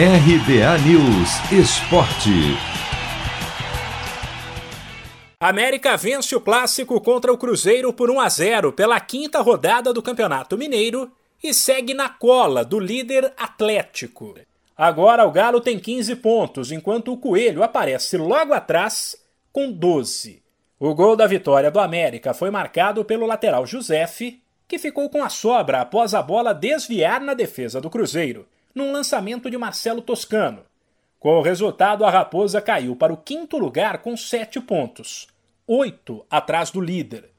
RBA News Esporte. América vence o clássico contra o Cruzeiro por 1 a 0 pela quinta rodada do Campeonato Mineiro e segue na cola do líder Atlético. Agora o Galo tem 15 pontos, enquanto o Coelho aparece logo atrás com 12. O gol da vitória do América foi marcado pelo lateral Josefe, que ficou com a sobra após a bola desviar na defesa do Cruzeiro, num lançamento de Marcelo Toscano. Com o resultado, a Raposa caiu para o quinto lugar com sete pontos, oito atrás do líder.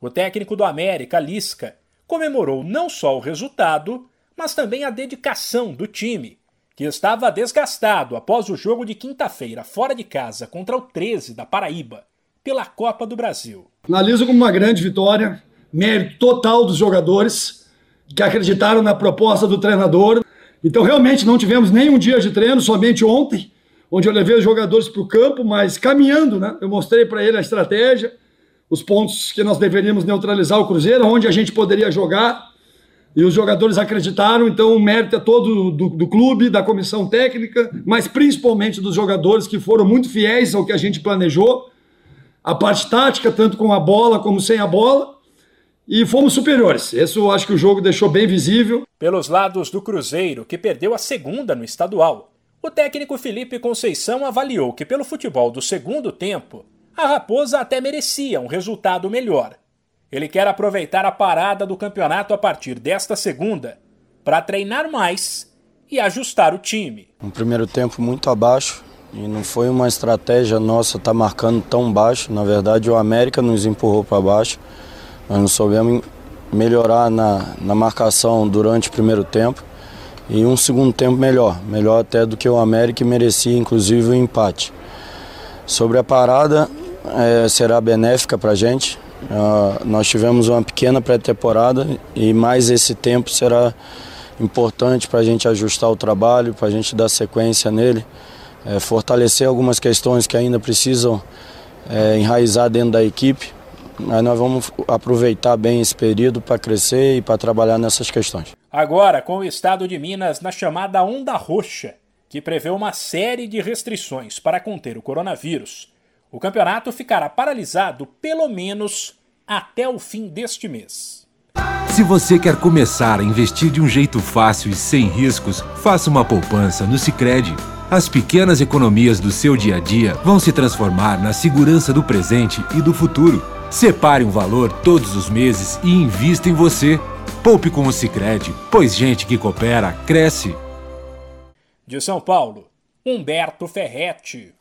O técnico do América, Lisca, comemorou não só o resultado, mas também a dedicação do time, que estava desgastado após o jogo de quinta-feira fora de casa contra o 13 da Paraíba pela Copa do Brasil. Analiso como uma grande vitória, mérito total dos jogadores que acreditaram na proposta do treinador. Então, realmente, não tivemos nenhum dia de treino, somente ontem, onde eu levei os jogadores para o campo, mas caminhando, né? Eu mostrei para ele a estratégia, os pontos que nós deveríamos neutralizar o Cruzeiro, onde a gente poderia jogar. E os jogadores acreditaram, então o mérito é todo do, do, clube, da comissão técnica, mas principalmente dos jogadores que foram muito fiéis ao que a gente planejou a parte tática, tanto com a bola como sem a bola, e fomos superiores. Isso eu acho que o jogo deixou bem visível. Pelos lados do Cruzeiro, que perdeu a segunda no estadual, o técnico Felipe Conceição avaliou que, pelo futebol do segundo tempo, a Raposa até merecia um resultado melhor. Ele quer aproveitar a parada do campeonato a partir desta segunda para treinar mais e ajustar o time. Um primeiro tempo muito abaixo, e não foi uma estratégia nossa estar tá marcando tão baixo. Na verdade, o América nos empurrou para baixo. Nós não soubemos melhorar na, na marcação durante o primeiro tempo. E um segundo tempo melhor, melhor até do que o América e merecia inclusive o empate. Sobre a parada, é, será benéfica para a gente. Uh, nós tivemos uma pequena pré-temporada e mais esse tempo será importante para a gente ajustar o trabalho, para a gente dar sequência nele é, fortalecer algumas questões que ainda precisam é, enraizar dentro da equipe. Mas nós vamos aproveitar bem esse período para crescer e para trabalhar nessas questões. Agora, com o estado de Minas na chamada Onda Roxa, que prevê uma série de restrições para conter o coronavírus, o campeonato ficará paralisado pelo menos até o fim deste mês. Se você quer começar a investir de um jeito fácil e sem riscos, faça uma poupança no Sicredi as pequenas economias do seu dia a dia vão se transformar na segurança do presente e do futuro. Separe um valor todos os meses e invista em você. Poupe com o Sicredi, pois gente que coopera cresce. De São Paulo, Humberto Ferretti.